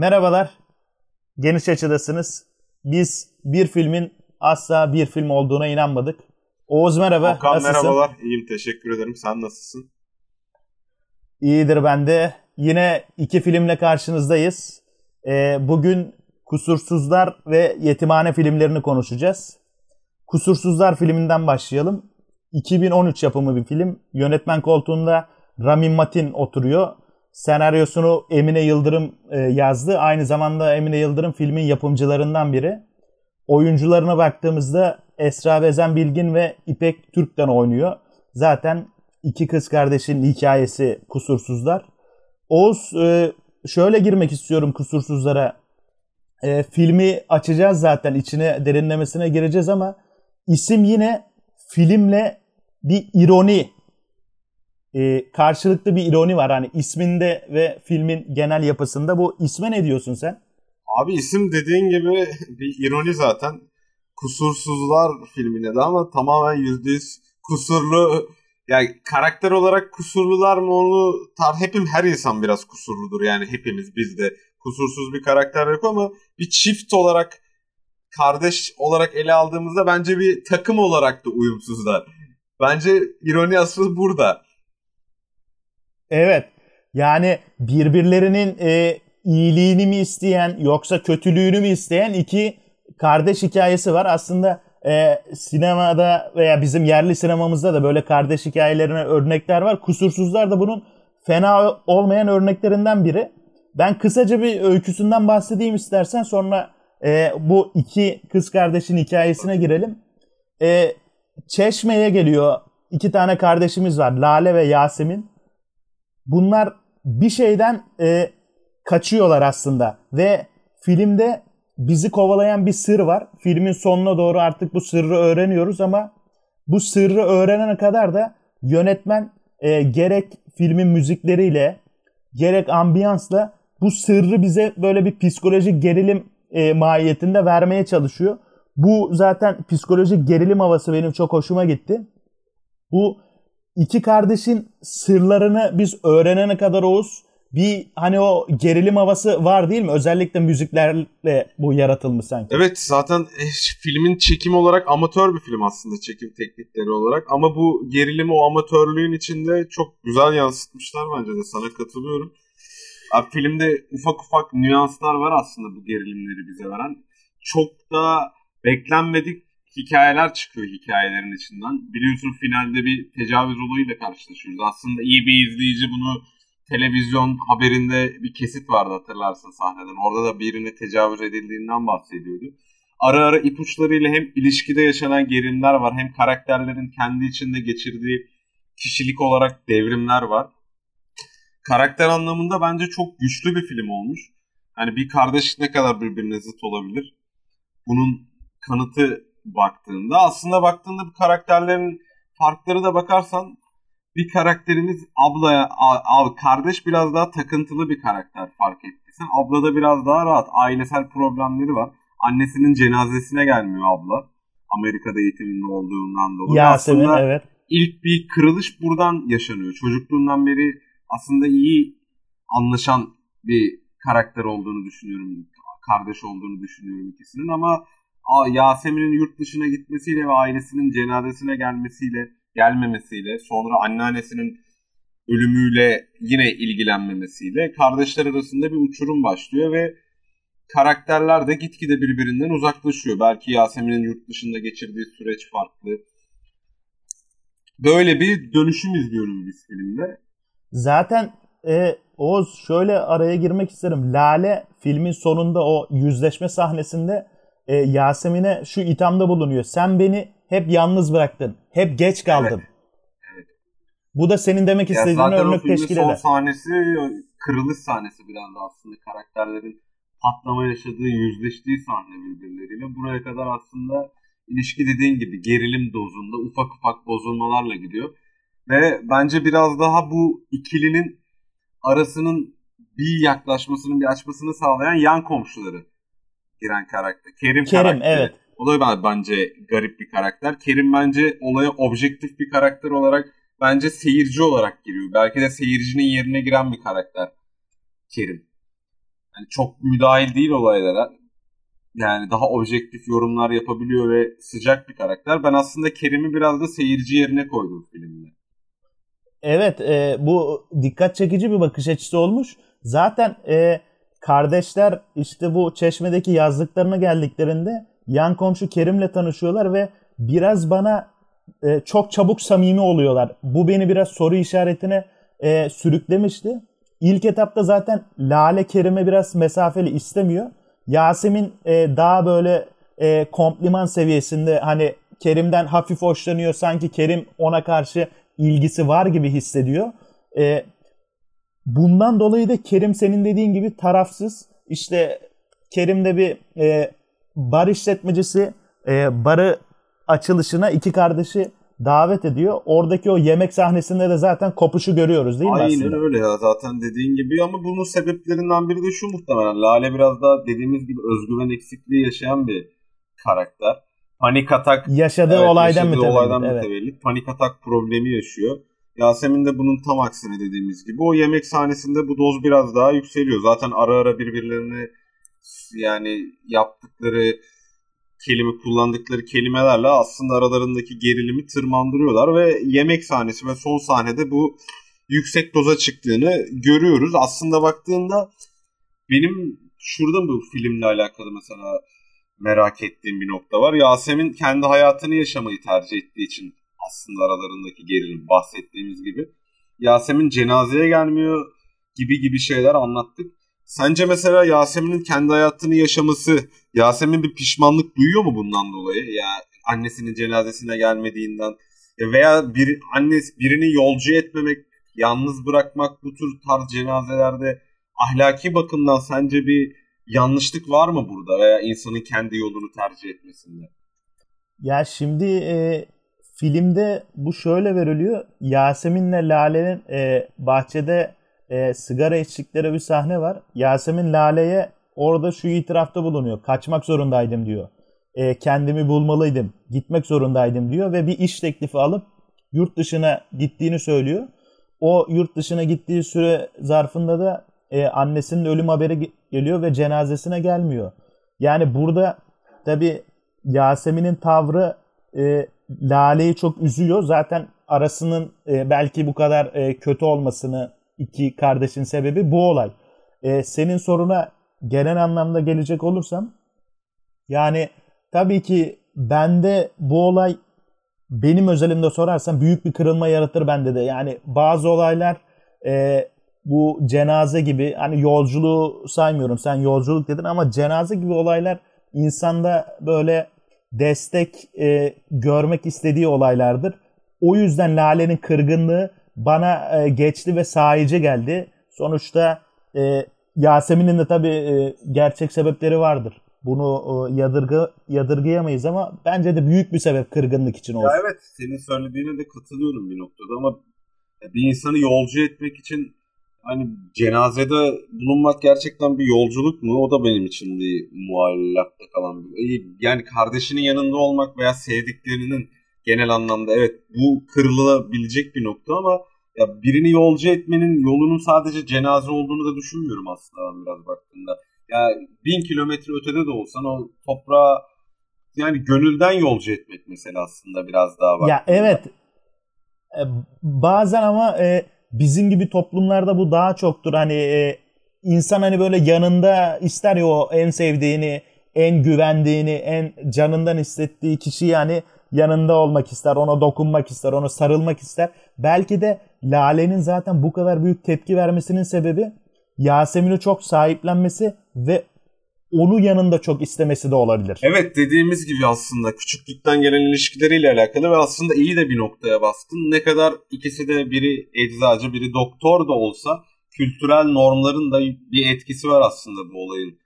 Merhabalar. Geniş açıdasınız. Biz bir filmin asla bir film olduğuna inanmadık. Oğuz merhaba. Okan nasılsın? merhabalar. İyiyim teşekkür ederim. Sen nasılsın? İyidir ben de. Yine iki filmle karşınızdayız. Ee, bugün Kusursuzlar ve Yetimhane filmlerini konuşacağız. Kusursuzlar filminden başlayalım. 2013 yapımı bir film. Yönetmen koltuğunda Ramin Matin oturuyor. Senaryosunu Emine Yıldırım e, yazdı. Aynı zamanda Emine Yıldırım filmin yapımcılarından biri. Oyuncularına baktığımızda Esra Bezen Bilgin ve İpek Türk'ten oynuyor. Zaten iki kız kardeşin hikayesi Kusursuzlar. Oğuz e, şöyle girmek istiyorum Kusursuzlara. E, filmi açacağız zaten içine derinlemesine gireceğiz ama isim yine filmle bir ironi e, karşılıklı bir ironi var hani isminde ve filmin genel yapısında bu isme ne diyorsun sen? Abi isim dediğin gibi bir ironi zaten. Kusursuzlar filmine de ama tamamen yüzde yüz kusurlu yani karakter olarak kusurlular mı onu tar hepim her insan biraz kusurludur yani hepimiz biz de kusursuz bir karakter yok ama bir çift olarak kardeş olarak ele aldığımızda bence bir takım olarak da uyumsuzlar. Bence ironi asıl burada. Evet. Yani birbirlerinin e, iyiliğini mi isteyen yoksa kötülüğünü mü isteyen iki kardeş hikayesi var. Aslında e, sinemada veya bizim yerli sinemamızda da böyle kardeş hikayelerine örnekler var. Kusursuzlar da bunun fena olmayan örneklerinden biri. Ben kısaca bir öyküsünden bahsedeyim istersen sonra e, bu iki kız kardeşin hikayesine girelim. E, Çeşme'ye geliyor. iki tane kardeşimiz var. Lale ve Yasemin. Bunlar bir şeyden e, kaçıyorlar aslında ve filmde bizi kovalayan bir sır var. Filmin sonuna doğru artık bu sırrı öğreniyoruz ama bu sırrı öğrenene kadar da yönetmen e, gerek filmin müzikleriyle gerek ambiyansla bu sırrı bize böyle bir psikolojik gerilim e, mahiyetinde vermeye çalışıyor. Bu zaten psikolojik gerilim havası benim çok hoşuma gitti. Bu iki kardeşin sırlarını biz öğrenene kadar Oğuz bir hani o gerilim havası var değil mi? Özellikle müziklerle bu yaratılmış sanki. Evet zaten e, filmin çekim olarak amatör bir film aslında çekim teknikleri olarak ama bu gerilimi o amatörlüğün içinde çok güzel yansıtmışlar bence de sana katılıyorum. Abi, filmde ufak ufak nüanslar var aslında bu gerilimleri bize veren. Çok da beklenmedik hikayeler çıkıyor hikayelerin içinden. Biliyorsun finalde bir tecavüz olayıyla karşılaşıyoruz. Aslında iyi bir izleyici bunu televizyon haberinde bir kesit vardı hatırlarsın sahneden. Orada da birine tecavüz edildiğinden bahsediyordu. Ara ara ipuçlarıyla hem ilişkide yaşanan gerilimler var hem karakterlerin kendi içinde geçirdiği kişilik olarak devrimler var. Karakter anlamında bence çok güçlü bir film olmuş. Hani bir kardeş ne kadar birbirine zıt olabilir? Bunun kanıtı baktığında aslında baktığında bu karakterlerin farkları da bakarsan bir karakterimiz ablaya abi kardeş biraz daha takıntılı bir karakter fark ettiysen. Ablada biraz daha rahat. Ailesel problemleri var. Annesinin cenazesine gelmiyor abla. Amerika'da eğitiminde olduğundan dolayı. Yasemin aslında evet. İlk bir kırılış buradan yaşanıyor. Çocukluğundan beri aslında iyi anlaşan bir karakter olduğunu düşünüyorum. Kardeş olduğunu düşünüyorum ikisinin ama Yasemin'in yurt dışına gitmesiyle ve ailesinin cenazesine gelmesiyle gelmemesiyle sonra anneannesinin ölümüyle yine ilgilenmemesiyle kardeşler arasında bir uçurum başlıyor ve karakterler de gitgide birbirinden uzaklaşıyor. Belki Yasemin'in yurt dışında geçirdiği süreç farklı. Böyle bir dönüşüm izliyoruz biz filmde. Zaten e, Oğuz şöyle araya girmek isterim. Lale filmin sonunda o yüzleşme sahnesinde e, Yasemin'e şu ithamda bulunuyor. Sen beni hep yalnız bıraktın. Hep geç kaldın. Evet. Bu da senin demek istediğin örnek teşkil eder. son sahnesi kırılış sahnesi biraz da aslında karakterlerin patlama yaşadığı, yüzleştiği sahne birbirleriyle. Buraya kadar aslında ilişki dediğin gibi gerilim dozunda ufak ufak bozulmalarla gidiyor. Ve bence biraz daha bu ikilinin arasının bir yaklaşmasının, bir açmasını sağlayan yan komşuları giren karakter. Kerim, Kerim karakteri. evet. O da bence garip bir karakter. Kerim bence olaya objektif bir karakter olarak bence seyirci olarak giriyor. Belki de seyircinin yerine giren bir karakter Kerim. hani çok müdahil değil olaylara. Yani daha objektif yorumlar yapabiliyor ve sıcak bir karakter. Ben aslında Kerim'i biraz da seyirci yerine koydum filmde. Evet e, bu dikkat çekici bir bakış açısı olmuş. Zaten e, kardeşler işte bu çeşmedeki yazlıklarına geldiklerinde yan komşu Kerim'le tanışıyorlar ve biraz bana e, çok çabuk samimi oluyorlar. Bu beni biraz soru işaretine e, sürüklemişti. İlk etapta zaten Lale Kerim'e biraz mesafeli istemiyor. Yasemin e, daha böyle e, kompliman seviyesinde hani Kerim'den hafif hoşlanıyor. Sanki Kerim ona karşı ilgisi var gibi hissediyor. E, bundan dolayı da Kerim senin dediğin gibi tarafsız. İşte Kerim de bir e, bar işletmecisi e, barı açılışına iki kardeşi davet ediyor. Oradaki o yemek sahnesinde de zaten kopuşu görüyoruz değil mi Aynen aslında? öyle ya zaten dediğin gibi ama bunun sebeplerinden biri de şu muhtemelen. Lale biraz daha dediğimiz gibi özgüven eksikliği yaşayan bir karakter. Panik atak Yaşadığı evet, olaydan yaşadığı mütevellit. olaydan evet. mütevellit panik atak problemi yaşıyor. Yasemin de bunun tam aksine dediğimiz gibi o yemek sahnesinde bu doz biraz daha yükseliyor. Zaten ara ara birbirlerini yani yaptıkları kelime kullandıkları kelimelerle aslında aralarındaki gerilimi tırmandırıyorlar ve yemek sahnesi ve son sahnede bu yüksek doza çıktığını görüyoruz. Aslında baktığında benim şurada bu filmle alakalı mesela merak ettiğim bir nokta var. Yasemin kendi hayatını yaşamayı tercih ettiği için aslında aralarındaki gerilim bahsettiğimiz gibi. Yasemin cenazeye gelmiyor gibi gibi şeyler anlattık. Sence mesela Yasemin'in kendi hayatını yaşaması, Yasemin bir pişmanlık duyuyor mu bundan dolayı? Ya annesinin cenazesine gelmediğinden veya bir annesi birini yolcu etmemek, yalnız bırakmak bu tür tarz cenazelerde ahlaki bakımdan sence bir yanlışlık var mı burada veya insanın kendi yolunu tercih etmesinde? Ya şimdi e, filmde bu şöyle veriliyor. Yasemin'le Lale'nin e, bahçede e, sigara içtikleri bir sahne var. Yasemin Lale'ye orada şu itirafta bulunuyor. Kaçmak zorundaydım diyor. E, kendimi bulmalıydım. Gitmek zorundaydım diyor ve bir iş teklifi alıp yurt dışına gittiğini söylüyor. O yurt dışına gittiği süre zarfında da e, annesinin ölüm haberi ge- geliyor ve cenazesine gelmiyor. Yani burada tabi Yasemin'in tavrı e, Lale'yi çok üzüyor. Zaten arasının e, belki bu kadar e, kötü olmasını iki kardeşin sebebi bu olay. E, senin soruna genel anlamda gelecek olursam yani tabii ki bende bu olay benim özelimde sorarsan büyük bir kırılma yaratır bende de. Yani bazı olaylar e, bu cenaze gibi hani yolculuğu saymıyorum sen yolculuk dedin ama cenaze gibi olaylar insanda böyle destek e, görmek istediği olaylardır. O yüzden Lale'nin kırgınlığı bana e, geçti ve sahici geldi. Sonuçta e, Yasemin'in de tabii e, gerçek sebepleri vardır. Bunu e, yadırgı yadırgayamayız ama bence de büyük bir sebep kırgınlık için olsun. Ya evet senin söylediğine de katılıyorum bir noktada ama bir insanı yolcu etmek için hani cenazede bulunmak gerçekten bir yolculuk mu? O da benim için bir muallakta kalan bir. Yani kardeşinin yanında olmak veya sevdiklerinin genel anlamda evet bu kırılabilecek bir nokta ama ya birini yolcu etmenin yolunun sadece cenaze olduğunu da düşünmüyorum aslında ben biraz baktığımda. Ya bin kilometre ötede de olsan o toprağa yani gönülden yolcu etmek mesela aslında biraz daha var. Ya evet. E, bazen ama e, bizim gibi toplumlarda bu daha çoktur. Hani e, insan hani böyle yanında ister ya o en sevdiğini, en güvendiğini, en canından hissettiği kişi yani yanında olmak ister, ona dokunmak ister, ona sarılmak ister. Belki de Lale'nin zaten bu kadar büyük tepki vermesinin sebebi Yasemin'i çok sahiplenmesi ve onu yanında çok istemesi de olabilir. Evet dediğimiz gibi aslında küçüklükten gelen ilişkileriyle alakalı ve aslında iyi de bir noktaya bastın. Ne kadar ikisi de biri eczacı biri doktor da olsa kültürel normların da bir etkisi var aslında bu olayın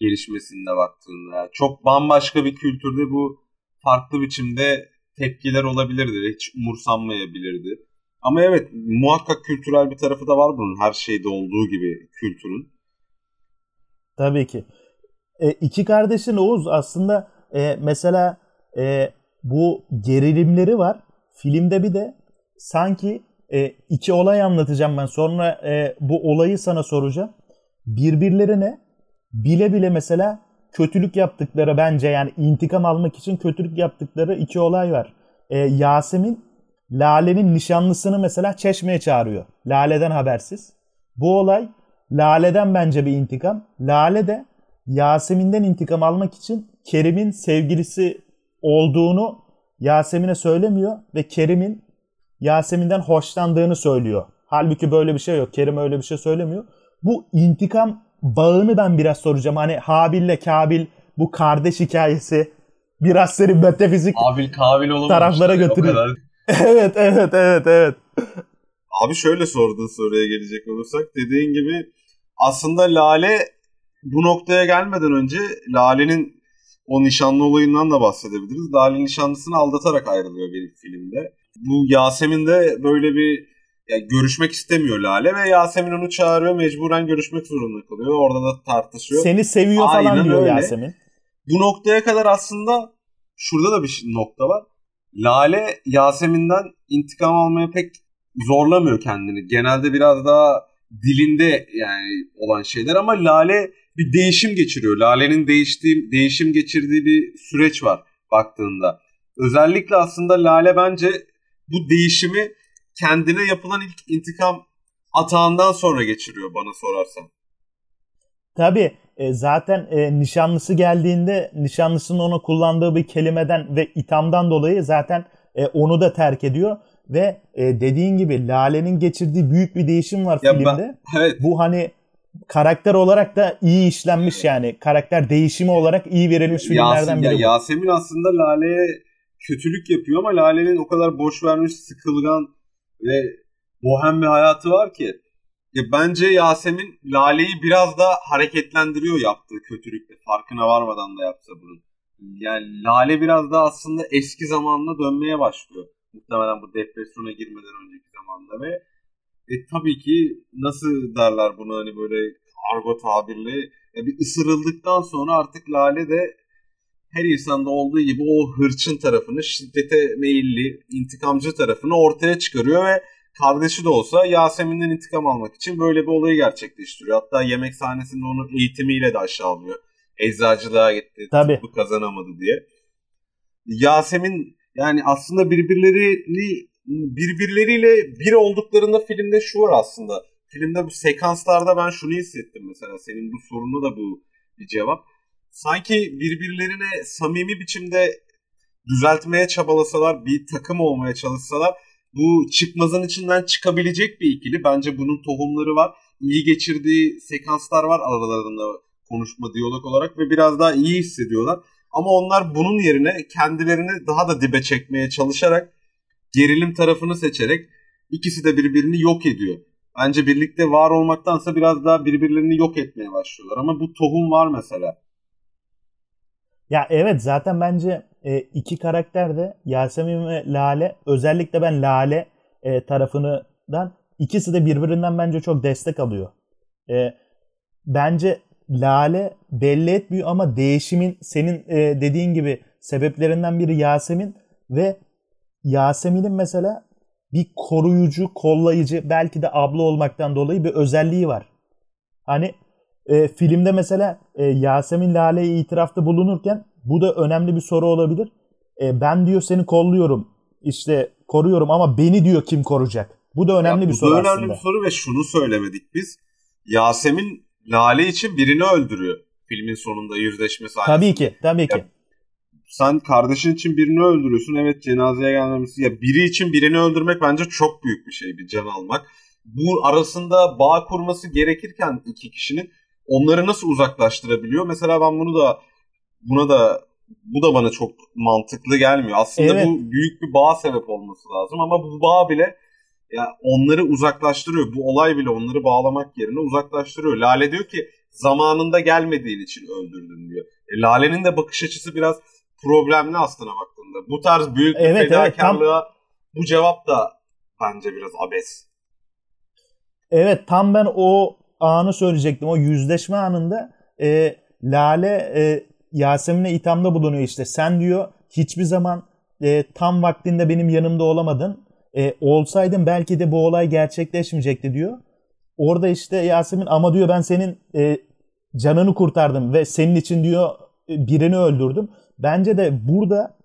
gelişmesinde baktığında. Çok bambaşka bir kültürde bu farklı biçimde tepkiler olabilirdi. Hiç umursanmayabilirdi. Ama evet muhakkak kültürel bir tarafı da var bunun her şeyde olduğu gibi kültürün. Tabii ki. E, iki kardeşin Oğuz aslında e, mesela e, bu gerilimleri var. Filmde bir de sanki e, iki olay anlatacağım ben. Sonra e, bu olayı sana soracağım. Birbirlerine bile bile mesela kötülük yaptıkları bence yani intikam almak için kötülük yaptıkları iki olay var. Ee, Yasemin Lale'nin nişanlısını mesela Çeşme'ye çağırıyor. Lale'den habersiz. Bu olay Lale'den bence bir intikam. Lale de Yasemin'den intikam almak için Kerim'in sevgilisi olduğunu Yasemin'e söylemiyor ve Kerim'in Yasemin'den hoşlandığını söylüyor. Halbuki böyle bir şey yok. Kerim öyle bir şey söylemiyor. Bu intikam bağını ben biraz soracağım. Hani Habil'le Kabil bu kardeş hikayesi biraz seni metafizik Abil kabil olamamış. Taraflara götürüyor. evet evet evet evet. Abi şöyle sorduğun soruya gelecek olursak dediğin gibi aslında Lale bu noktaya gelmeden önce Lale'nin o nişanlı olayından da bahsedebiliriz. Lale nişanlısını aldatarak ayrılıyor benim filmde. Bu Yasemin de böyle bir ya görüşmek istemiyor Lale ve Yasemin onu çağırıyor mecburen görüşmek zorunda kalıyor. Orada da tartışıyor. Seni seviyor falan Aynen diyor öyle. Yasemin. Bu noktaya kadar aslında şurada da bir nokta var. Lale Yasemin'den intikam almaya pek zorlamıyor kendini. Genelde biraz daha dilinde yani olan şeyler ama Lale bir değişim geçiriyor. Lale'nin değiştiği, değişim geçirdiği bir süreç var baktığında. Özellikle aslında Lale bence bu değişimi kendine yapılan ilk intikam atağından sonra geçiriyor bana sorarsan. Tabii e, zaten e, nişanlısı geldiğinde nişanlısının ona kullandığı bir kelimeden ve ithamdan dolayı zaten e, onu da terk ediyor ve e, dediğin gibi Lale'nin geçirdiği büyük bir değişim var Ya ben- filmde. Evet Bu hani karakter olarak da iyi işlenmiş yani karakter değişimi olarak iyi verilmiş filmlerden ya biri bu. Yasemin aslında Lale'ye kötülük yapıyor ama Lale'nin o kadar boş vermiş, sıkılgan ve bohem bir hayatı var ki. Ya bence Yasemin Lale'yi biraz da hareketlendiriyor yaptığı kötülükle. Farkına varmadan da yapsa bunun. Yani Lale biraz da aslında eski zamanına dönmeye başlıyor. Muhtemelen bu depresyona girmeden önceki zamanda ve e, tabii ki nasıl derler bunu hani böyle argo tabirle ya bir ısırıldıktan sonra artık Lale de her insanda olduğu gibi o hırçın tarafını, şiddete meyilli, intikamcı tarafını ortaya çıkarıyor ve kardeşi de olsa Yasemin'den intikam almak için böyle bir olayı gerçekleştiriyor. Hatta yemek sahnesinde onu eğitimiyle de aşağılıyor. Eczacılığa gitti, Tabii. tıbbı kazanamadı diye. Yasemin yani aslında birbirlerini birbirleriyle bir olduklarında filmde şu var aslında. Filmde bu sekanslarda ben şunu hissettim mesela. Senin bu sorunu da bu bir cevap. Sanki birbirlerine samimi biçimde düzeltmeye çabalasalar, bir takım olmaya çalışsalar bu çıkmazın içinden çıkabilecek bir ikili. Bence bunun tohumları var. İyi geçirdiği sekanslar var aralarında konuşma, diyalog olarak ve biraz daha iyi hissediyorlar. Ama onlar bunun yerine kendilerini daha da dibe çekmeye çalışarak gerilim tarafını seçerek ikisi de birbirini yok ediyor. Bence birlikte var olmaktansa biraz daha birbirlerini yok etmeye başlıyorlar. Ama bu tohum var mesela. Ya evet zaten bence e, iki karakter de Yasemin ve Lale özellikle ben Lale e, tarafından ikisi de birbirinden bence çok destek alıyor. E, bence Lale belli etmiyor ama değişimin senin dediğin gibi sebeplerinden biri Yasemin ve Yasemin'in mesela bir koruyucu, kollayıcı belki de abla olmaktan dolayı bir özelliği var. Hani e, filmde mesela e, Yasemin Lale'ye itirafta bulunurken bu da önemli bir soru olabilir. E, ben diyor seni kolluyorum, işte koruyorum ama beni diyor kim koruyacak? Bu da önemli Ya bir bu soru da önemli aslında. bir soru ve şunu söylemedik biz. Yasemin Lale için birini öldürüyor filmin sonunda yüzleşme sahnesinde. Tabii ki, tabii ki. Ya, Sen kardeşin için birini öldürüyorsun. Evet cenazeye gelmemesi. Ya biri için birini öldürmek bence çok büyük bir şey bir can almak. Bu arasında bağ kurması gerekirken iki kişinin onları nasıl uzaklaştırabiliyor? Mesela ben bunu da buna da bu da bana çok mantıklı gelmiyor. Aslında Evet. bu büyük bir bağ sebep olması lazım ama bu bağ bile ya onları uzaklaştırıyor. Bu olay bile onları bağlamak yerine uzaklaştırıyor. Lale diyor ki zamanında gelmediğin için öldürdün diyor. E, Lale'nin de bakış açısı biraz problemli aslına baktığında. Bu tarz büyük bir Evet, evet, tam- fedakarlığa bu cevap da bence biraz abes. Evet tam ben o anı söyleyecektim. O yüzleşme anında e, Lale e, Yasemin'e ithamda bulunuyor işte. Sen diyor hiçbir zaman e, tam vaktinde benim yanımda olamadın. E, olsaydın belki de bu olay gerçekleşmeyecekti diyor. Orada işte Yasemin ama diyor ben senin e, canını kurtardım ve senin için diyor e, birini öldürdüm. Bence de burada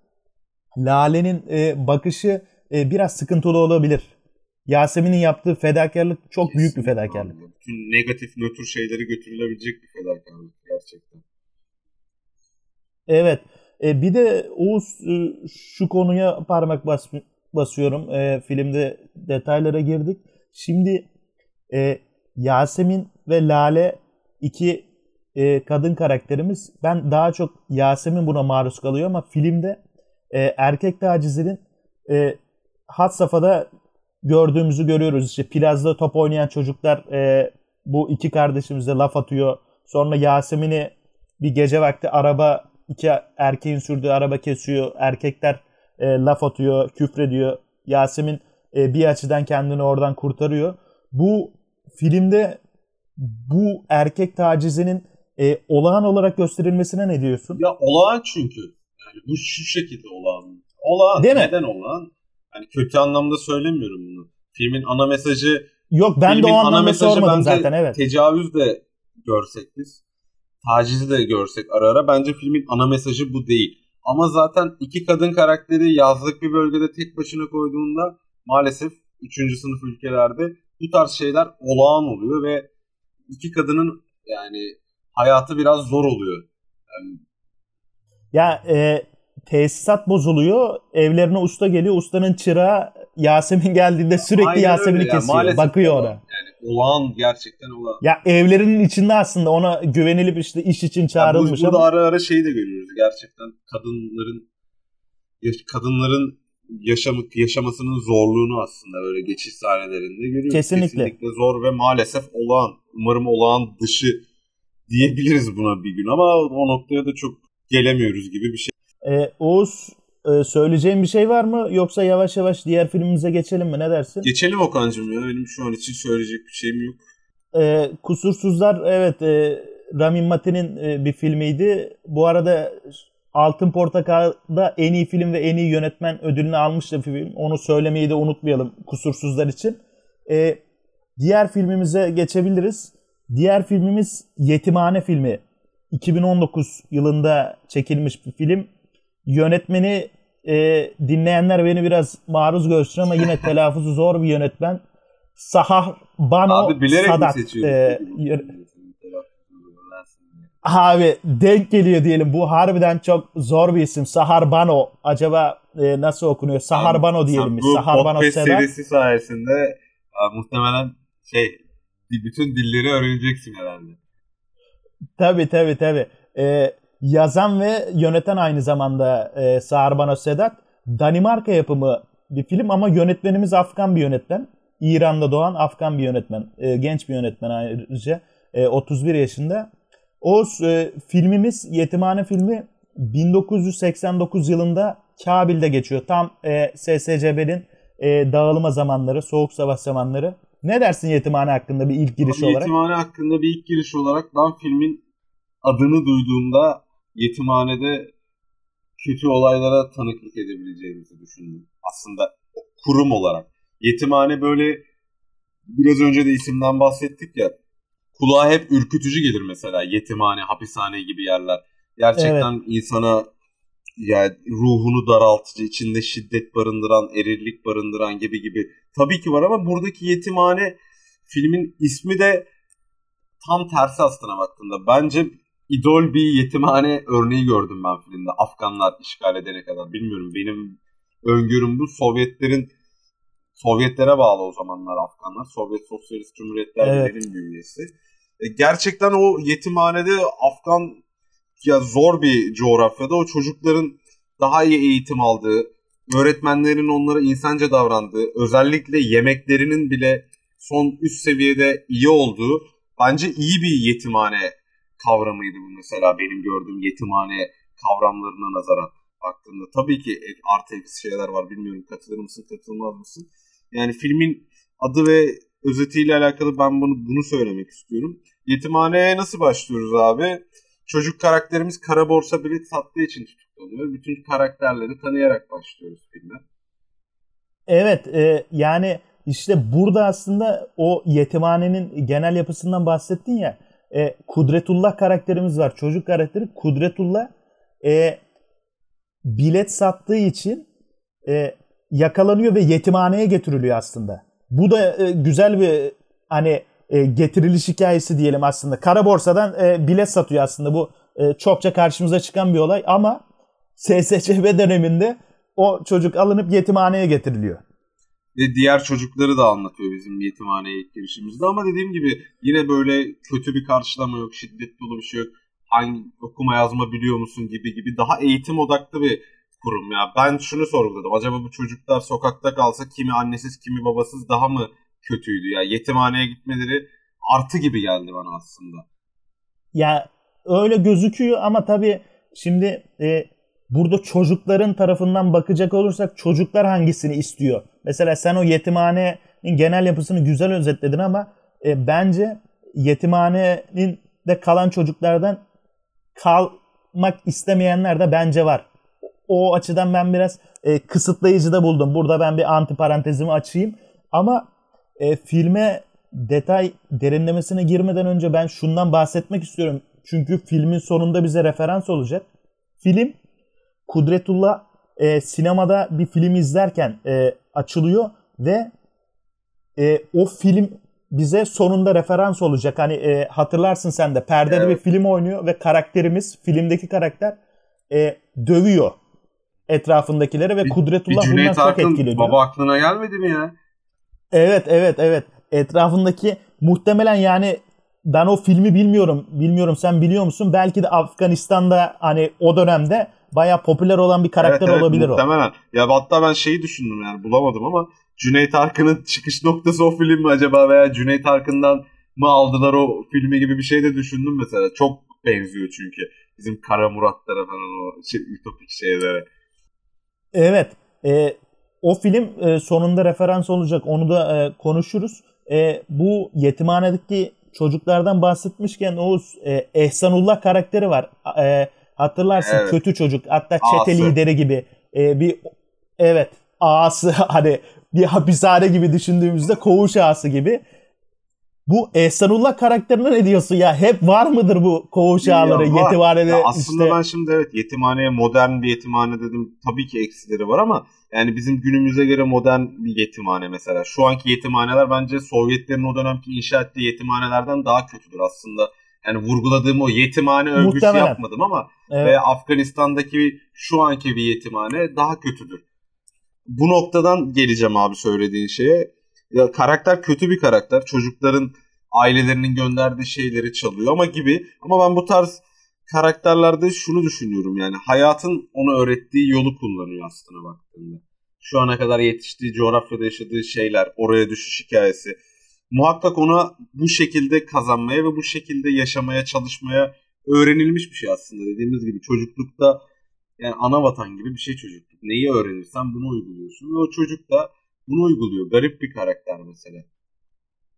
Lale'nin e, bakışı e, biraz sıkıntılı olabilir. Yasemin'in yaptığı fedakarlık çok Kesinlikle büyük bir fedakarlık. Abi. Bütün negatif, nötr şeyleri götürülebilecek bir fedakarlık gerçekten. Evet. E, bir de Oğuz e, şu konuya parmak bas, basıyorum. E, filmde detaylara girdik. Şimdi e, Yasemin ve Lale iki e, kadın karakterimiz. Ben daha çok Yasemin buna maruz kalıyor ama filmde e, erkek tacizinin e, hat safhada gördüğümüzzü görüyoruz. İşte plazda top oynayan çocuklar e, bu iki kardeşimize laf atıyor. Sonra Yasemin'i bir gece vakti araba iki erkeğin sürdüğü araba kesiyor. Erkekler e, laf atıyor, küfrediyor. Yasemin e, bir açıdan kendini oradan kurtarıyor. Bu filmde bu erkek tacizinin e, olağan olarak gösterilmesine ne diyorsun? Ya olağan çünkü. Yani bu şu şekilde olağan. Olağan. Değil mi? Neden olağan? Yani kötü anlamda söylemiyorum bunu. Filmin ana mesajı Yok ben de o anlamda sormadım zaten evet. Tecavüz de görsek biz. Tacizi de görsek ara ara bence filmin ana mesajı bu değil. Ama zaten iki kadın karakteri yazlık bir bölgede tek başına koyduğunda maalesef 3. sınıf ülkelerde bu tarz şeyler olağan oluyor ve iki kadının yani hayatı biraz zor oluyor. Yani... Ya e, tesisat bozuluyor. Evlerine usta geliyor. Ustanın çırağı Yasemin geldiğinde sürekli Aynen Yasemin'i yani. kesiyor. Maalesef Bakıyor ona. Yani olağan gerçekten olağan. Ya evlerinin içinde aslında ona güvenilip işte iş için çağrılmış. Ya burada ama... ara ara şeyi de görüyoruz. Gerçekten kadınların kadınların yaşam, yaşamasının zorluğunu aslında böyle geçiş sahnelerinde görüyoruz. Kesinlikle. Kesinlikle zor ve maalesef olağan. Umarım olağan dışı diyebiliriz buna bir gün ama o noktaya da çok gelemiyoruz gibi bir şey. Ee, Oğuz e, söyleyeceğin bir şey var mı? Yoksa yavaş yavaş diğer filmimize geçelim mi? Ne dersin? Geçelim Okan'cığım ya. Benim şu an için söyleyecek bir şeyim yok. Ee, Kusursuzlar evet e, Ramin Mati'nin e, bir filmiydi. Bu arada Altın Portakal'da en iyi film ve en iyi yönetmen ödülünü almıştı bir film. Onu söylemeyi de unutmayalım Kusursuzlar için. Ee, diğer filmimize geçebiliriz. Diğer filmimiz Yetimhane filmi. 2019 yılında çekilmiş bir film. Yönetmeni e, dinleyenler beni biraz maruz görsün ama yine telaffuzu zor bir yönetmen. Sahar Bano Abi bilerek Sadat. mi seçiyorsun? E, Abi denk geliyor diyelim. Bu harbiden çok zor bir isim. Sahar Bano. Acaba e, nasıl okunuyor? Sahar Abi, Bano diyelim biz. Sahar Bano Sedat. serisi sayesinde a, muhtemelen şey bütün dilleri öğreneceksin herhalde. Tabi tabi tabi. Ee, yazan ve yöneten aynı zamanda e, Sahar Bano Sedat. Danimarka yapımı bir film ama yönetmenimiz Afgan bir yönetmen. İran'da doğan Afgan bir yönetmen. E, genç bir yönetmen ayrıca. E, 31 yaşında. O e, filmimiz Yetimhane filmi 1989 yılında Kabil'de geçiyor. Tam e, SSCB'nin e, dağılma zamanları, soğuk savaş zamanları. Ne dersin Yetimhane hakkında bir ilk giriş Abi, olarak? Yetimhane hakkında bir ilk giriş olarak ben filmin adını duyduğumda yetimhanede kötü olaylara tanıklık edebileceğimizi düşündüm. Aslında kurum olarak. Yetimhane böyle biraz önce de isimden bahsettik ya kulağa hep ürkütücü gelir mesela yetimhane, hapishane gibi yerler. Gerçekten evet. insana yani ruhunu daraltıcı, içinde şiddet barındıran, erillik barındıran gibi gibi. Tabii ki var ama buradaki yetimhane filmin ismi de tam tersi aslına baktığında. Bence idol bir yetimhane örneği gördüm ben filmde. Afganlar işgal edene kadar. Bilmiyorum benim öngörüm bu. Sovyetlerin Sovyetlere bağlı o zamanlar Afganlar. Sovyet Sosyalist Cumhuriyetler evet. Birliği'nin üyesi. E, gerçekten o yetimhanede Afgan ya zor bir coğrafyada o çocukların daha iyi eğitim aldığı, öğretmenlerin onlara insanca davrandığı, özellikle yemeklerinin bile son üst seviyede iyi olduğu bence iyi bir yetimhane kavramıydı bu mesela benim gördüğüm yetimhane kavramlarına nazaran baktığında. Tabii ki artı eksi şeyler var bilmiyorum katılır mısın katılmaz mısın? Yani filmin adı ve özetiyle alakalı ben bunu bunu söylemek istiyorum. Yetimhaneye nasıl başlıyoruz abi? Çocuk karakterimiz kara borsa bilet sattığı için tutuklanıyor. Bütün karakterleri tanıyarak başlıyoruz filme. Evet e, yani işte burada aslında o yetimhanenin genel yapısından bahsettin ya. e, Kudretullah karakterimiz var. Çocuk karakteri Kudretullah e, bilet sattığı için e, yakalanıyor ve yetimhaneye getiriliyor aslında. Bu da e, güzel bir hani e, getiriliş hikayesi diyelim aslında. Kara borsadan e, bilet satıyor aslında. Bu e, çokça karşımıza çıkan bir olay ama SSCB döneminde o çocuk alınıp yetimhaneye getiriliyor. Ve diğer çocukları da anlatıyor bizim yetimhaneye ilk girişimizde ama dediğim gibi yine böyle kötü bir karşılama yok, şiddet dolu bir şey yok. Hangi okuma yazma biliyor musun gibi gibi daha eğitim odaklı bir kurum ya. Ben şunu sorguladım. Acaba bu çocuklar sokakta kalsa kimi annesiz kimi babasız daha mı kötüydü ya? Yetimhaneye gitmeleri artı gibi geldi bana aslında. Ya öyle gözüküyor ama tabii şimdi e, burada çocukların tarafından bakacak olursak çocuklar hangisini istiyor? Mesela sen o yetimhanenin genel yapısını güzel özetledin ama e, bence yetimhanenin de kalan çocuklardan kalmak istemeyenler de bence var. O açıdan ben biraz e, kısıtlayıcı da buldum. Burada ben bir anti parantezimi açayım. Ama e, filme detay derinlemesine girmeden önce ben şundan bahsetmek istiyorum. Çünkü filmin sonunda bize referans olacak. Film Kudretullah e, sinemada bir film izlerken e, açılıyor ve e, o film bize sonunda referans olacak. Hani e, hatırlarsın sen de perdede evet. bir film oynuyor ve karakterimiz filmdeki karakter e, dövüyor etrafındakileri ve bir, Kudretullah bir bundan çok etkileniyor. Baba aklına gelmedi mi ya? Evet evet evet. Etrafındaki muhtemelen yani ben o filmi bilmiyorum. Bilmiyorum sen biliyor musun? Belki de Afganistan'da hani o dönemde baya popüler olan bir karakter evet, evet, olabilir muhtemelen. o. Ya hatta ben şeyi düşündüm yani bulamadım ama Cüneyt Arkın'ın çıkış noktası o film mi acaba veya Cüneyt Arkın'dan mı aldılar o filmi gibi bir şey de düşündüm mesela. Çok benziyor çünkü bizim Kara Muratlara falan o şey, ütopik şeylere. Evet. E, o film e, sonunda referans olacak. Onu da e, konuşuruz. E, bu yetimhanedeki çocuklardan bahsetmişken Oğuz e, Ehsanullah karakteri var. E, hatırlarsın evet. kötü çocuk. Hatta çete Ağası. lideri gibi. E, bir evet ağası hani bir hapishane gibi düşündüğümüzde koğuş ağası gibi. Bu Ehsanullah karakterine ne diyorsun ya? Hep var mıdır bu koğuş ağaları yetimhanede? Ya aslında işte... ben şimdi evet yetimhaneye modern bir yetimhane dedim. Tabii ki eksileri var ama yani bizim günümüze göre modern bir yetimhane mesela. Şu anki yetimhaneler bence Sovyetlerin o dönemki inşa ettiği yetimhanelerden daha kötüdür aslında. Yani vurguladığım o yetimhane övgüsü Muhtemelen. yapmadım ama evet. ve Afganistan'daki şu anki bir yetimhane daha kötüdür. Bu noktadan geleceğim abi söylediğin şeye. Ya karakter kötü bir karakter. Çocukların ailelerinin gönderdiği şeyleri çalıyor ama gibi. Ama ben bu tarz karakterlerde şunu düşünüyorum yani hayatın onu öğrettiği yolu kullanıyor aslına baktığında. Şu ana kadar yetiştiği coğrafyada yaşadığı şeyler, oraya düşüş hikayesi. Muhakkak ona bu şekilde kazanmaya ve bu şekilde yaşamaya çalışmaya öğrenilmiş bir şey aslında. Dediğimiz gibi çocuklukta yani ana vatan gibi bir şey çocukluk. Neyi öğrenirsen bunu uyguluyorsun ve o çocuk da bunu uyguluyor. Garip bir karakter mesela.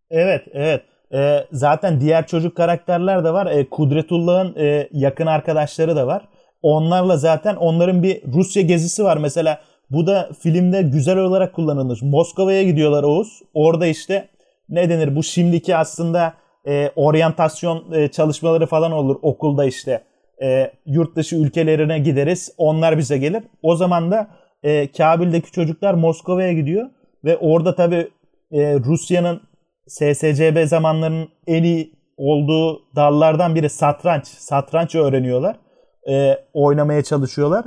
Evet, evet. E, zaten diğer çocuk karakterler de var. E, Kudretullah'ın e, yakın arkadaşları da var. Onlarla zaten onların bir Rusya gezisi var. Mesela bu da filmde güzel olarak kullanılmış. Moskova'ya gidiyorlar Oğuz. Orada işte ne denir bu şimdiki aslında e, oryantasyon e, çalışmaları falan olur okulda işte. E, yurt dışı ülkelerine gideriz. Onlar bize gelir. O zaman da e, Kabil'deki çocuklar Moskova'ya gidiyor. Ve orada tabii e, Rusya'nın SSCB zamanlarının en iyi olduğu dallardan biri satranç. Satranç öğreniyorlar. E, oynamaya çalışıyorlar.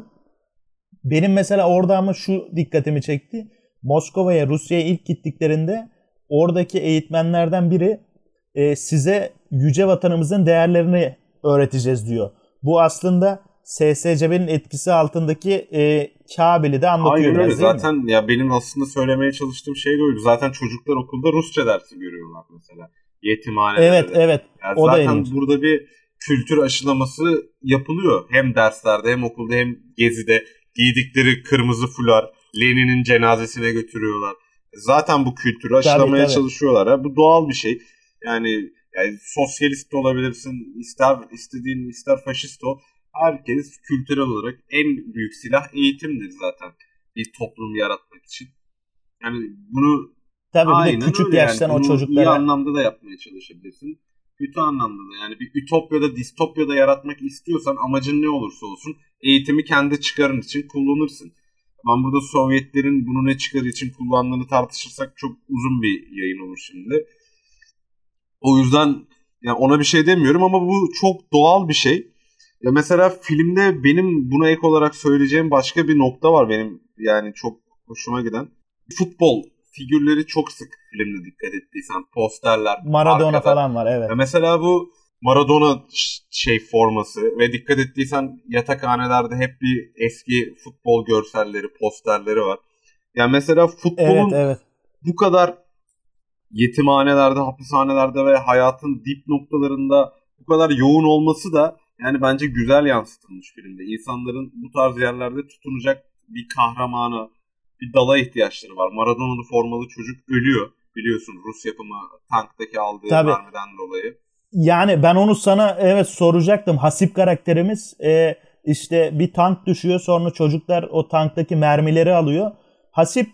Benim mesela orada ama şu dikkatimi çekti. Moskova'ya, Rusya'ya ilk gittiklerinde oradaki eğitmenlerden biri e, size yüce vatanımızın değerlerini öğreteceğiz diyor. Bu aslında SSCB'nin etkisi altındaki e, Kabil'i de anlatıyor Aynen öyle. Zaten mi? ya benim aslında söylemeye çalıştığım şey de oydu. Zaten çocuklar okulda Rusça dersi görüyorlar mesela. Yetimhanede. Evet evet. Yani o zaten da burada bir kültür aşılaması yapılıyor. Hem derslerde hem okulda hem gezide giydikleri kırmızı fular Lenin'in cenazesine götürüyorlar. Zaten bu kültürü aşılamaya tabii, tabii. çalışıyorlar. Ha. Bu doğal bir şey. Yani yani sosyalist de olabilirsin, ister istediğin ister faşist ol herkes kültürel olarak en büyük silah eğitimdir zaten bir toplum yaratmak için. Yani bunu Tabii bir de küçük yaştan yani. o çocuklara. iyi anlamda da yapmaya çalışabilirsin. Kötü anlamda da yani bir ütopyada distopyada yaratmak istiyorsan amacın ne olursa olsun eğitimi kendi çıkarın için kullanırsın. Ben burada Sovyetlerin bunu ne çıkarı için kullandığını tartışırsak çok uzun bir yayın olur şimdi. O yüzden yani ona bir şey demiyorum ama bu çok doğal bir şey. Ya mesela filmde benim buna ek olarak söyleyeceğim başka bir nokta var benim yani çok hoşuma giden. Futbol figürleri çok sık filmde dikkat ettiysen posterler. Maradona arkada. falan var evet. Ya mesela bu Maradona şey forması ve dikkat ettiysen yatakhanelerde hep bir eski futbol görselleri, posterleri var. Yani mesela futbolun Evet evet. bu kadar yetimhanelerde, hapishanelerde ve hayatın dip noktalarında bu kadar yoğun olması da yani bence güzel yansıtılmış filmde. İnsanların bu tarz yerlerde tutunacak bir kahramana, bir dala ihtiyaçları var. Maradona'lı formalı çocuk ölüyor. Biliyorsun Rus yapımı tanktaki aldığı Tabii. mermiden dolayı. Yani ben onu sana evet soracaktım. Hasip karakterimiz e, işte bir tank düşüyor sonra çocuklar o tanktaki mermileri alıyor. Hasip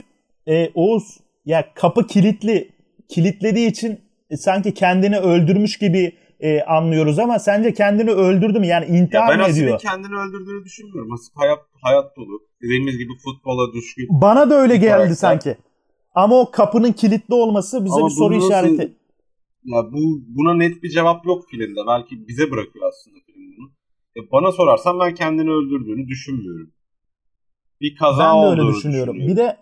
e, Oğuz ya kapı kilitli kilitlediği için e, sanki kendini öldürmüş gibi e, anlıyoruz ama sence kendini öldürdü mü? Yani Ya intihar ben mı aslında ediyor? kendini öldürdüğünü düşünmüyorum. Aslında hayat, hayat dolu. Dediğimiz gibi futbola düşkün. Bana da öyle geldi karakter. sanki. Ama o kapının kilitli olması bize Ama bir soru nasıl- işareti. Ya bu buna net bir cevap yok filmde. Belki bize bırakıyor aslında film bunu. Ya bana sorarsan ben kendini öldürdüğünü düşünmüyorum. Bir kaza Ben de öyle düşünüyorum. Bir de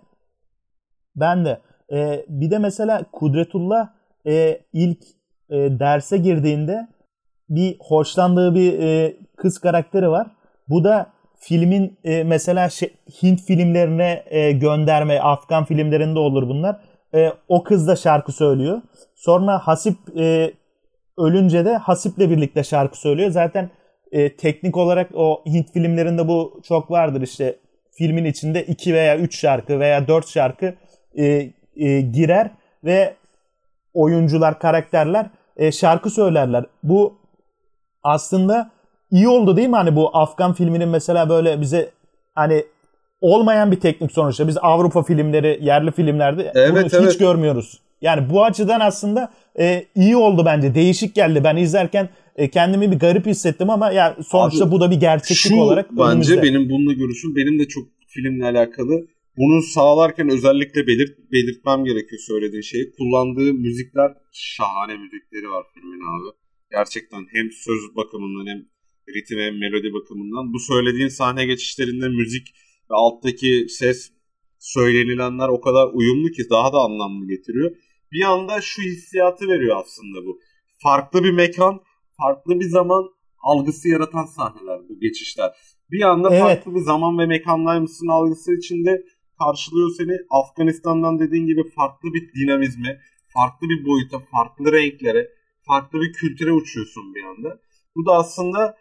ben de e, bir de mesela Kudretullah e, ilk e, derse girdiğinde bir hoşlandığı bir e, kız karakteri var. Bu da filmin e, mesela şey- Hint filmlerine e, gönderme, Afgan filmlerinde olur bunlar. E, o kız da şarkı söylüyor. Sonra Hasip e, ölünce de Hasip'le birlikte şarkı söylüyor. Zaten e, teknik olarak o Hint filmlerinde bu çok vardır işte filmin içinde iki veya üç şarkı veya dört şarkı e, e, girer ve oyuncular, karakterler e, şarkı söylerler. Bu aslında iyi oldu değil mi? Hani bu Afgan filminin mesela böyle bize hani olmayan bir teknik sonuçta. Biz Avrupa filmleri, yerli filmlerde Evet, bunu hiç evet. görmüyoruz. Yani bu açıdan aslında e, iyi oldu bence. Değişik geldi. Ben izlerken e, kendimi bir garip hissettim ama ya sonuçta Abi, bu da bir gerçeklik Şu olarak bence önümüzde. benim bununla görüşüm. Benim de çok filmle alakalı. Bunu sağlarken özellikle belirt, belirtmem gerekiyor söylediğin şeyi. Kullandığı müzikler şahane müzikleri var filmin abi. Gerçekten hem söz bakımından hem ritim hem melodi bakımından. Bu söylediğin sahne geçişlerinde müzik ve alttaki ses söylenilenler o kadar uyumlu ki daha da anlamlı getiriyor. Bir anda şu hissiyatı veriyor aslında bu. Farklı bir mekan, farklı bir zaman algısı yaratan sahneler bu geçişler. Bir anda Evet. farklı bir zaman ve mekandaymışsın algısı içinde karşılıyor seni. Afganistan'dan dediğin gibi farklı bir dinamizme, farklı bir boyuta, farklı renklere, farklı bir kültüre uçuyorsun bir anda. Bu da aslında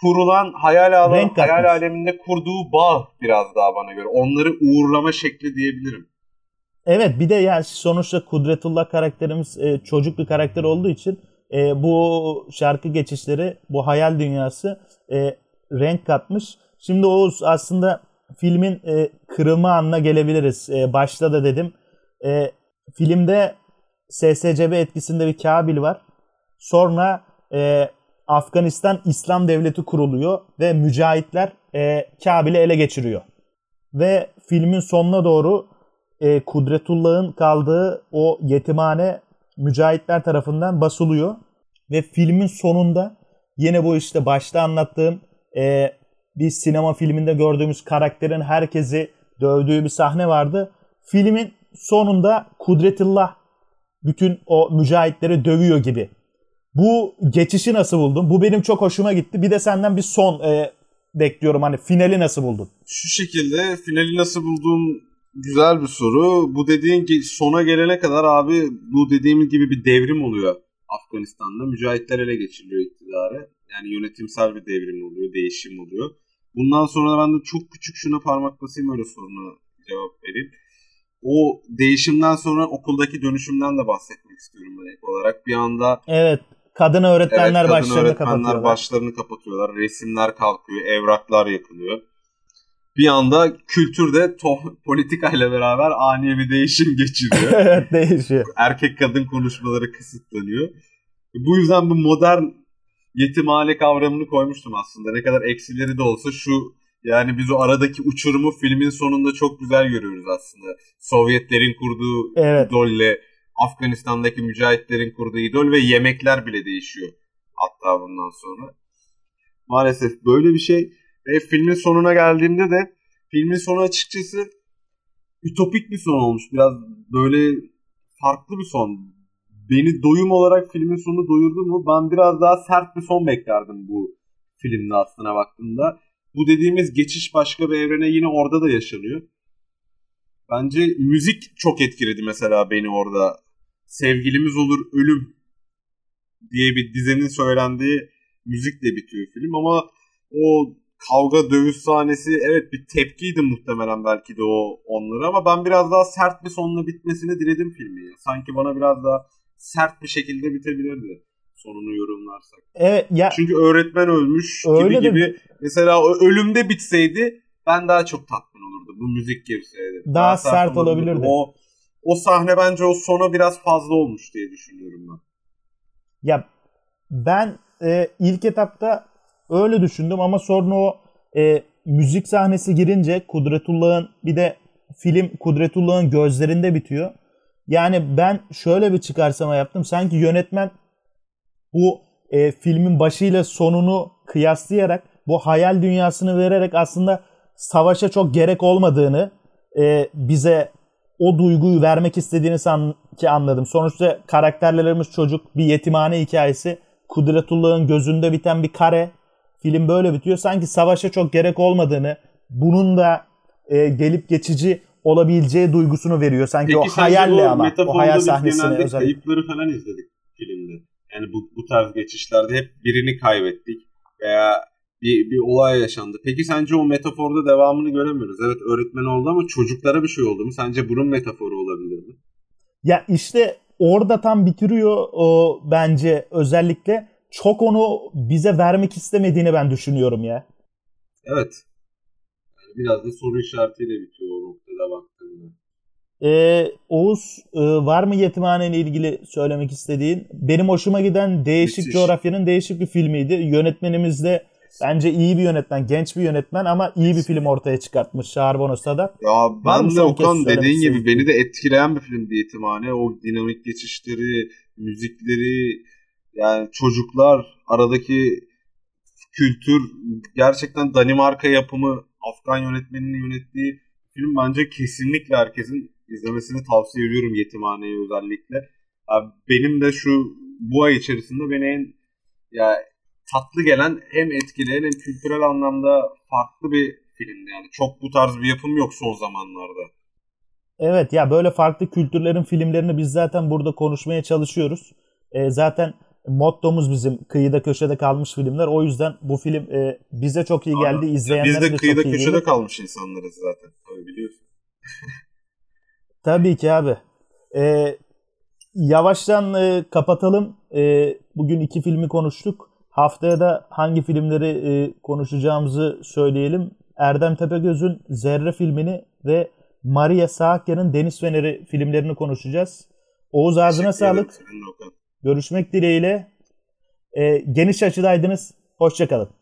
kurulan hayal, alan, Renk katmış. hayal aleminde kurduğu bağ biraz daha bana göre. Onları uğurlama şekli diyebilirim. Evet bir de yani sonuçta Kudretullah karakterimiz e, çocuk bir karakter olduğu için e, bu şarkı geçişleri, bu hayal dünyası e, renk katmış. Şimdi Oğuz aslında filmin e, kırılma anına gelebiliriz. E, başta da dedim. E, filmde SSCB etkisinde bir Kabil var. Sonra e, Afganistan İslam Devleti kuruluyor ve mücahitler e, Kabil'i ele geçiriyor. Ve filmin sonuna doğru e, Kudretullah'ın kaldığı o yetimhane mücahitler tarafından basılıyor. Ve filmin sonunda yine bu işte başta anlattığım e, bir sinema filminde gördüğümüz karakterin herkesi dövdüğü bir sahne vardı. Filmin sonunda Kudretullah bütün o mücahitleri dövüyor gibi. Bu geçişi nasıl buldun? Bu benim çok hoşuma gitti. Bir de senden bir son e, bekliyorum. Hani finali nasıl buldun? Şu şekilde finali nasıl bulduğum güzel bir soru. Bu dediğin ki sona gelene kadar abi bu dediğimiz gibi bir devrim oluyor Afganistan'da. Mücahitler ele geçiriliyor iktidarı. Yani yönetimsel bir devrim oluyor, değişim oluyor. Bundan sonra ben de çok küçük şuna parmak basayım öyle soruna cevap vereyim. O değişimden sonra okuldaki dönüşümden de bahsetmek istiyorum ben ek olarak. Bir anda Evet. Kadın öğretmenler Evet, kadın başlarını öğretmenler kapatıyorlar. başlarını kapatıyorlar. Resimler kalkıyor, evraklar yakılıyor. Bir anda kültürde to- politikayla beraber ani bir değişim geçiriyor. evet değişiyor. Erkek kadın konuşmaları kısıtlanıyor. Bu yüzden bu modern yetimhane kavramını koymuştum aslında. Ne kadar eksileri de olsa şu yani biz o aradaki uçurumu filmin sonunda çok güzel görüyoruz aslında. Sovyetlerin kurduğu Evet. idolle Afganistan'daki mücahitlerin kurduğu idol ve yemekler bile değişiyor hatta bundan sonra. Maalesef böyle bir şey. Ve filmin sonuna geldiğimde de filmin sonu açıkçası ütopik bir son olmuş. Biraz böyle farklı bir son. Beni doyum olarak filmin sonu doyurdu mu? Ben biraz daha sert bir son beklerdim bu filmde aslına baktığımda. Bu dediğimiz geçiş başka bir evrene yine orada da yaşanıyor. Bence müzik çok etkiledi mesela beni orada. Sevgilimiz olur ölüm diye bir dizinin söylendiği müzikle bitiyor film ama o kavga dövüş sahnesi evet bir tepkiydi muhtemelen belki de o onlara ama ben biraz daha sert bir sonla bitmesini diledim filmi. Sanki bana biraz daha sert bir şekilde bitebilirdi sonunu yorumlarsak. Evet ya Çünkü öğretmen ölmüş Öyle gibi de- gibi. Mesela ölümde bitseydi ben daha çok tatmin olurdum. Bu müzik girseydi. Daha sert olabilirdi. O o sahne bence o sona biraz fazla olmuş diye düşünüyorum ben. Ya ben e, ilk etapta öyle düşündüm ama sonra o e, müzik sahnesi girince Kudretullah'ın bir de film Kudretullah'ın gözlerinde bitiyor. Yani ben şöyle bir çıkarsama yaptım. Sanki yönetmen bu e, filmin başıyla sonunu kıyaslayarak bu hayal dünyasını vererek aslında savaşa çok gerek olmadığını e, bize o duyguyu vermek istediğini sanki anladım. Sonuçta karakterlerimiz çocuk, bir yetimhane hikayesi. Kudretullah'ın gözünde biten bir kare. Film böyle bitiyor. Sanki savaşa çok gerek olmadığını, bunun da e, gelip geçici olabileceği duygusunu veriyor. Sanki o sence hayalle ama. O hayal sahnesini özellikle. kayıpları falan izledik filmde. Yani bu, bu tarz geçişlerde hep birini kaybettik veya bir, bir olay yaşandı. Peki sence o metaforda devamını göremiyoruz. Evet öğretmen oldu ama çocuklara bir şey oldu mu? Sence bunun metaforu olabilir mi? Ya işte orada tam bitiriyor o bence özellikle. Çok onu bize vermek istemediğini ben düşünüyorum ya. Evet. Yani biraz da soru işaretiyle bitiyor o noktada baktığında. Ee, Oğuz e, var mı yetimhaneyle ilgili söylemek istediğin? Benim hoşuma giden Değişik Müthiş. Coğrafya'nın değişik bir filmiydi. Yönetmenimiz de bence iyi bir yönetmen, genç bir yönetmen ama iyi bir film ortaya çıkartmış Şarbon Usta'da. Ya ben de Okan dediğin gibi beni de etkileyen bir filmdi Yetimhane. O dinamik geçişleri, müzikleri, yani çocuklar, aradaki kültür, gerçekten Danimarka yapımı, Afgan yönetmeninin yönettiği film bence kesinlikle herkesin izlemesini tavsiye ediyorum Yetimhane'yi özellikle. Ya benim de şu bu ay içerisinde beni en ya tatlı gelen hem etkileyen hem kültürel anlamda farklı bir filmdi. Yani çok bu tarz bir yapım yok son zamanlarda. Evet ya böyle farklı kültürlerin filmlerini biz zaten burada konuşmaya çalışıyoruz. Ee, zaten mottomuz bizim kıyıda köşede kalmış filmler. O yüzden bu film e, bize çok iyi geldi. Ya İzleyenlere biz de kıyıda çok iyi köşede gelir. kalmış insanlarız zaten. Tabii biliyorsun. Tabii ki abi. Ee, yavaştan e, kapatalım. E, bugün iki filmi konuştuk. Haftaya da hangi filmleri e, konuşacağımızı söyleyelim. Erdem Tepegöz'ün Zerre filmini ve Maria Saakya'nın Deniz Feneri filmlerini konuşacağız. Oğuz ağzına sağlık. Görüşmek dileğiyle. E, geniş açıdaydınız. Hoşçakalın.